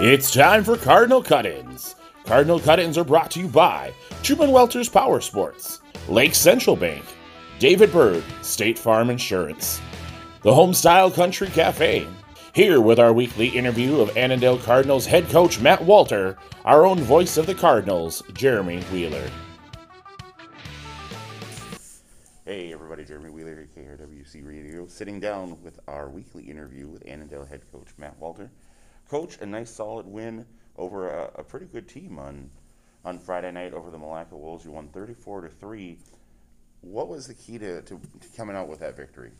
It's time for Cardinal Cut-ins. Cardinal Cut-ins are brought to you by Truman Welters Power Sports, Lake Central Bank, David Bird, State Farm Insurance, the Homestyle Country Cafe. Here with our weekly interview of Annandale Cardinals head coach Matt Walter, our own voice of the Cardinals, Jeremy Wheeler. Hey everybody, Jeremy Wheeler, at KRWC Radio, sitting down with our weekly interview with Annandale head coach Matt Walter. Coach, a nice solid win over a, a pretty good team on on Friday night over the Milaca Wolves. You won 34 to three. What was the key to, to, to coming out with that victory?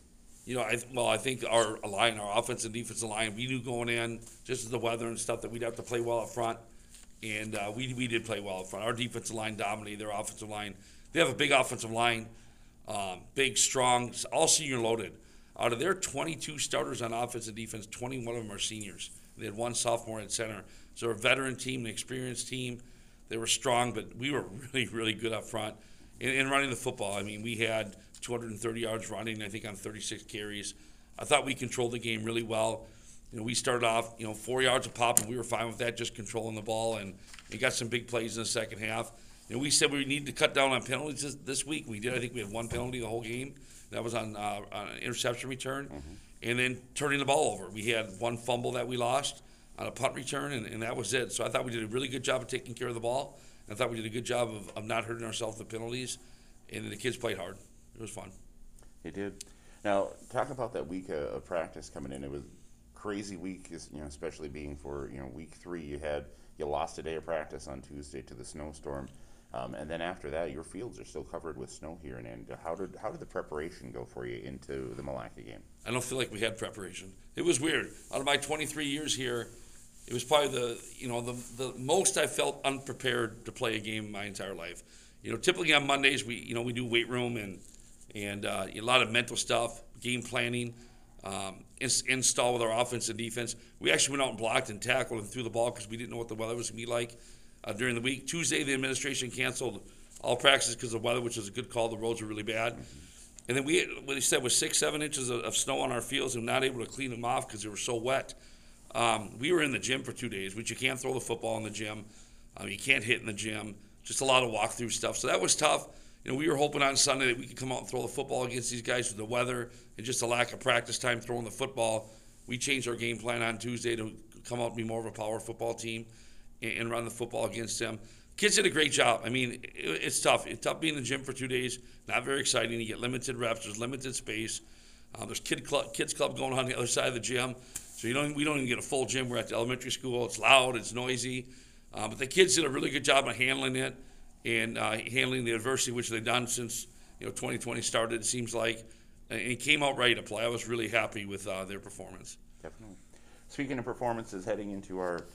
You know, I, well, I think our line, our offensive and defensive line, we knew going in, just the weather and stuff, that we'd have to play well up front. And uh, we, we did play well up front. Our defensive line dominated their offensive line. They have a big offensive line, um, big, strong, all senior loaded. Out of their 22 starters on offense and defense, 21 of them are seniors. They had one sophomore at center. So a veteran team, an experienced team. They were strong, but we were really, really good up front in, in running the football. I mean, we had 230 yards running, I think, on 36 carries. I thought we controlled the game really well. You know, we started off, you know, four yards a pop, and we were fine with that, just controlling the ball, and we got some big plays in the second half. You know, we said we needed to cut down on penalties this, this week. We did. I think we had one penalty the whole game. That was on, uh, on an interception return, mm-hmm. And then turning the ball over. We had one fumble that we lost on a punt return, and, and that was it. So I thought we did a really good job of taking care of the ball. I thought we did a good job of, of not hurting ourselves with penalties, and the kids played hard. It was fun. They did. Now, talk about that week of practice coming in. It was crazy week, you know, especially being for you know week three. You had you lost a day of practice on Tuesday to the snowstorm, um, and then after that, your fields are still covered with snow here. And how did how did the preparation go for you into the Milaca game? I don't feel like we had preparation. It was weird. Out of my 23 years here, it was probably the you know the the most I felt unprepared to play a game my entire life. You know, typically on Mondays we you know we do weight room and and uh, a lot of mental stuff, game planning, um, install with our offense and defense. We actually went out and blocked and tackled and threw the ball because we didn't know what the weather was going to be like uh, during the week. Tuesday, the administration canceled all practices because of weather, which was a good call. The roads were really bad. And then we, what he said was six, seven inches of, of, snow on our fields and not able to clean them off because they were so wet. Um, we were in the gym for two days, which you can't throw the football in the gym. Um, you can't hit in the gym. Just a lot of walkthrough stuff. So that was tough. You know, we were hoping on Sunday that we could come out and throw the football against these guys with the weather and just a lack of practice time throwing the football. We changed our game plan on Tuesday to come out and be more of a power football team and, run the football against them. Kids did a great job. I mean, it, it's tough. It's tough being in the gym for two days. Not very exciting. You get limited reps. There's limited space. Uh, there's kid club, kids club going on the other side of the gym. So you don't, we don't even get a full gym. We're at the elementary school. It's loud, it's noisy. Uh, but the kids did a really good job of handling it and uh, handling the adversity, which they've done since you know 2020 started. It seems like, and it came out ready to play. I was really happy with uh, their performance. Definitely. Speaking of performances, heading into our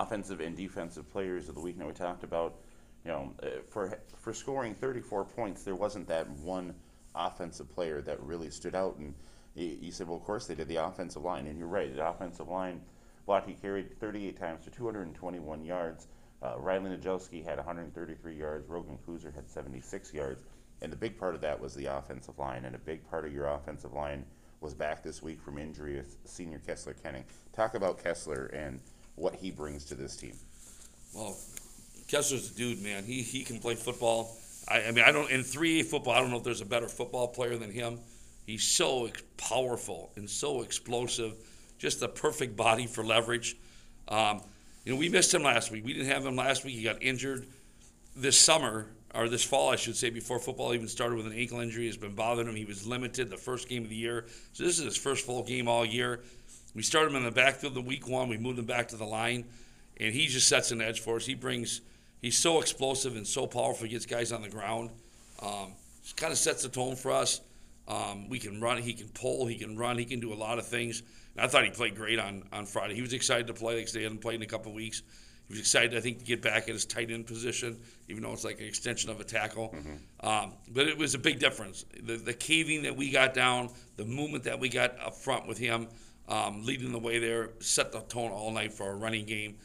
offensive and defensive players of the week. Now we talked about, you know, uh, for for scoring 34 points, there wasn't that one offensive player that really stood out and you said, well, of course they did the offensive line, and you're right. The offensive line, Blocky carried 38 times for 221 yards. Uh, Riley Najelski had 133 yards. Rogan Kuzer had 76 yards. And the big part of that was the offensive line, and a big part of your offensive line was back this week from injury with senior Kessler Kenning. Talk about Kessler and what he brings to this team. Well, Kessler's a dude, man. He he can play football. I, I mean, I don't in 3A football. I don't know if there's a better football player than him. He's so powerful and so explosive, just the perfect body for leverage. Um, you know, we missed him last week. We didn't have him last week. He got injured this summer, or this fall, I should say, before football even started with an ankle injury. Has been bothering him. He was limited the first game of the year. So this is his first full game all year. We started him in the backfield the week one. We moved him back to the line, and he just sets an edge for us. He brings. He's so explosive and so powerful. He gets guys on the ground. Um, kind of sets the tone for us. Um, we can run. He can pull. He can run. He can do a lot of things. And I thought he played great on, on Friday. He was excited to play because they hadn't played in a couple of weeks. He was excited, I think, to get back at his tight end position, even though it's like an extension of a tackle. Mm-hmm. Um, but it was a big difference. The, the caving that we got down, the movement that we got up front with him, um, leading the way there, set the tone all night for our running game.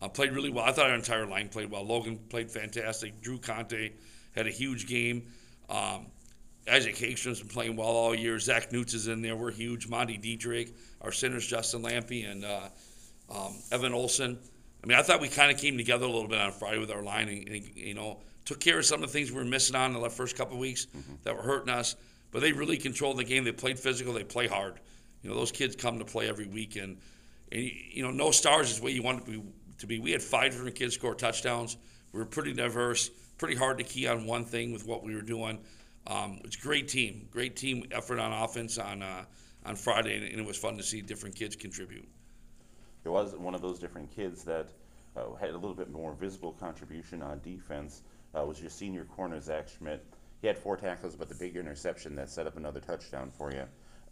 Uh, played really well. I thought our entire line played well. Logan played fantastic. Drew Conte had a huge game. Um, Isaac Hagstrom's been playing well all year. Zach Newts is in there. We're huge. Monty Dietrich, our centers, Justin Lampe, and uh, um, Evan Olson. I mean, I thought we kind of came together a little bit on Friday with our line, and, and, you know, took care of some of the things we were missing on in the first couple of weeks mm-hmm. that were hurting us. But they really controlled the game. They played physical. They play hard. You know, those kids come to play every weekend, and, and you know, no stars is what you want to be. To be. We had five different kids score touchdowns. We were pretty diverse. Pretty hard to key on one thing with what we were doing. Um, it's a great team, great team effort on offense on uh, on Friday, and it was fun to see different kids contribute. It was one of those different kids that uh, had a little bit more visible contribution on defense. Uh, was your senior corner Zach Schmidt? He had four tackles, but the big interception that set up another touchdown for you.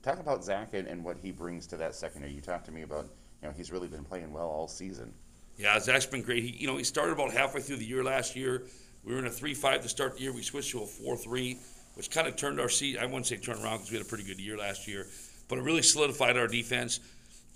Talk about Zach and, and what he brings to that secondary. You talked to me about, you know, he's really been playing well all season. Yeah, Zach's been great. He, you know, he started about halfway through the year last year. We were in a three-five to start the year. We switched to a four-three, which kind of turned our seat. I wouldn't say turn around because we had a pretty good year last year, but it really solidified our defense.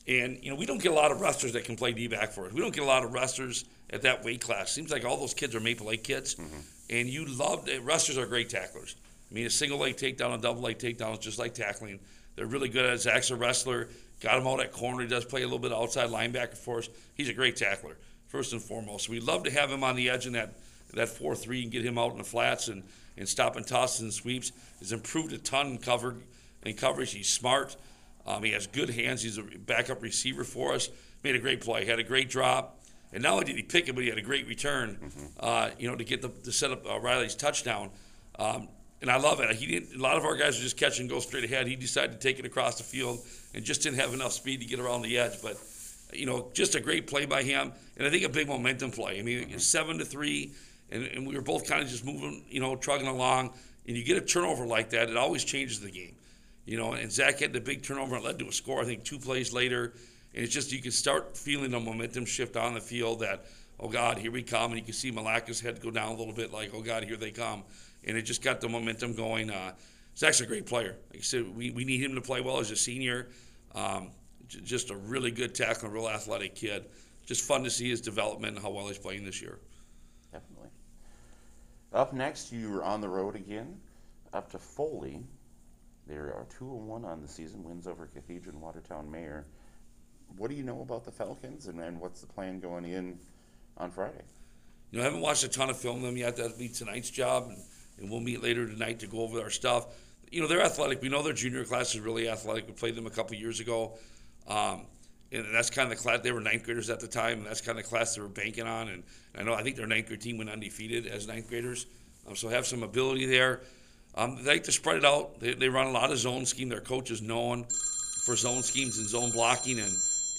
And you know, we don't get a lot of wrestlers that can play D back for us. We don't get a lot of wrestlers at that weight class. Seems like all those kids are Maple Lake kids, mm-hmm. and you love wrestlers are great tacklers. I mean, a single leg takedown, a double leg takedown is just like tackling. They're really good at it. Zach's a wrestler. Got him out at corner. He does play a little bit outside linebacker for us. He's a great tackler, first and foremost. So we love to have him on the edge in that that four three and get him out in the flats and and stop and tosses and sweeps. He's improved a ton in covered in coverage. He's smart. Um, he has good hands. He's a backup receiver for us. Made a great play. Had a great drop. And not only did he pick it, but he had a great return. Mm-hmm. Uh, you know, to get the to set up uh, Riley's touchdown. Um, and I love it. He didn't. A lot of our guys were just catching go straight ahead. He decided to take it across the field and just didn't have enough speed to get around the edge. But you know, just a great play by him, and I think a big momentum play. I mean, mm-hmm. seven to three, and, and we were both kind of just moving, you know, trugging along. And you get a turnover like that, it always changes the game. You know, and Zach had the big turnover and led to a score. I think two plays later, and it's just you can start feeling the momentum shift on the field that oh God, here we come, and you can see Milaca's head go down a little bit, like oh God, here they come, and it just got the momentum going. Uh, Zach's a great player. Like I said, we, we need him to play well as a senior. Um, j- just a really good tackle, a real athletic kid. Just fun to see his development and how well he's playing this year. Definitely. Up next, you're on the road again, up to Foley. There are two and one on the season, wins over Cathedral and Watertown-Mayer. What do you know about the Falcons, and, and what's the plan going in on Friday? You know, I haven't watched a ton of film them yet. That'll be tonight's job, and, and we'll meet later tonight to go over our stuff. You know, they're athletic. We know their junior class is really athletic. We played them a couple years ago. Um, and that's kind of the class. They were ninth graders at the time, and that's kind of the class they were banking on. And I know I think their ninth grade team went undefeated as ninth graders, um, so have some ability there. Um, they like to spread it out. They, they run a lot of zone scheme. Their coach is known for zone schemes and zone blocking, and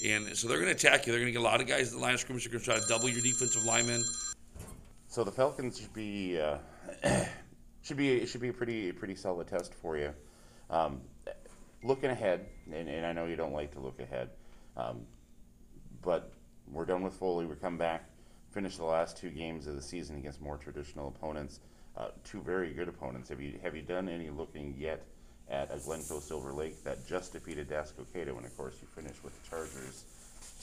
and so they're going to attack you. They're going to get a lot of guys at the line of scrimmage. They're going to try to double your defensive linemen. So the Falcons should be uh, should be it should be a pretty pretty solid test for you. Um, looking ahead, and, and, I know you don't like to look ahead, um, but we're done with Foley. We come back, finish the last two games of the season against more traditional opponents uh, two very good opponents. Have you have you done any looking yet at a Glencoe Silver Lake that just defeated Dassel-Cokato, and of course you finished with the Chargers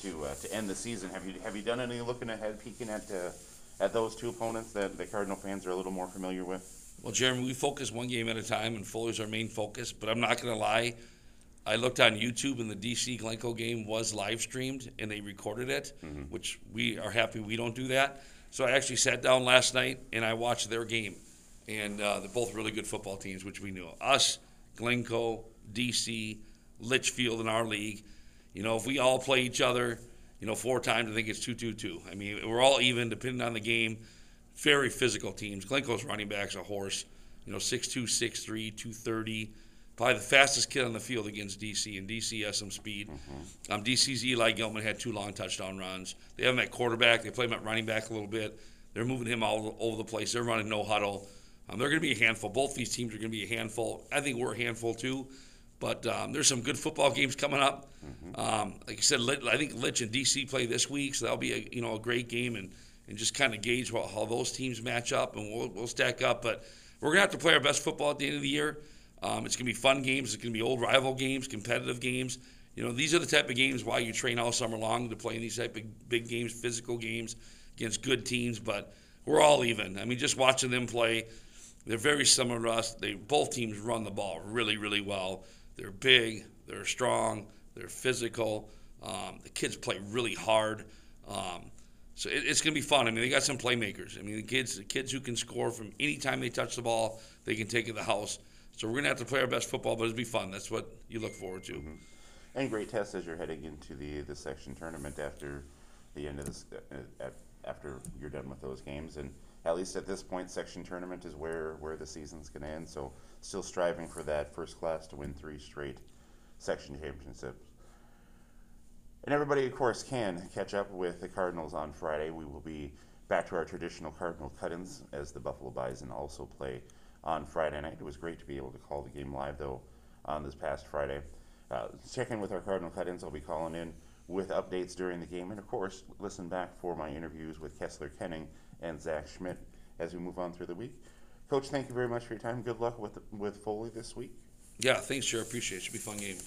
to uh, to end the season? Have you have you done any looking ahead, peeking at uh, at those two opponents that the Cardinal fans are a little more familiar with? Well, Jeremy, we focus one game at a time, and Foley's our main focus. But I'm not going to lie. I looked on YouTube, and the DC Glencoe game was live streamed, and they recorded it, mm-hmm. which we are happy we don't do that. So I actually sat down last night and I watched their game, and uh, they're both really good football teams, which we knew. Us, Glencoe, DC, Litchfield in our league. You know, if we all play each other, you know, four times, I think it's two, two, two. I mean, we're all even, depending on the game. Very physical teams. Glencoe's running back's a horse. You know, 6'2", 6'3", 230 probably the fastest kid on the field against DC, and DC has some speed. Mm-hmm. Um, DC's Eli Gilman had two long touchdown runs. They have him at quarterback. They play him at running back a little bit. They're moving him all over the place. They're running no huddle. Um, they're going to be a handful. Both these teams are going to be a handful. I think we're a handful too. But um, there's some good football games coming up. Mm-hmm. Um, like I said, I think Litch and DC play this week, so that'll be a you know a great game and, and just kind of gauge how, how those teams match up and we'll, we'll stack up. But we're going to have to play our best football at the end of the year. Um, it's going to be fun games. It's going to be old rival games, competitive games. You know, these are the type of games why you train all summer long to play in these type of big games, physical games against good teams. But we're all even. I mean, just watching them play, they're very similar to us. They both teams run the ball really, really well. They're big. They're strong. They're physical. Um, the kids play really hard. Um, So it, it's going to be fun. I mean, they got some playmakers. I mean, the kids, the kids who can score from any time they touch the ball, they can take it to the house. So we're going to have to play our best football, but it'll be fun. That's what you look forward to. Mm-hmm. And great test as you're heading into the, the section tournament after the end of this, uh, after you're done with those games. And at least at this point, section tournament is where, where the season's going to end. So still striving for that first class to win three straight section championships. And everybody, of course, can catch up with the Cardinals on Friday. We will be back to our traditional Cardinal cut-ins as the Buffalo Bison also play on Friday night. It was great to be able to call the game live, though, on this past Friday. Uh, check in with our Cardinal cut-ins. I'll be calling in with updates during the game. And, of course, listen back for my interviews with Kessler Kenning and Zach Schmidt as we move on through the week. Coach, thank you very much for your time. Good luck with, with Foley this week. Yeah, thanks, sure. Appreciate it. Should be a fun game.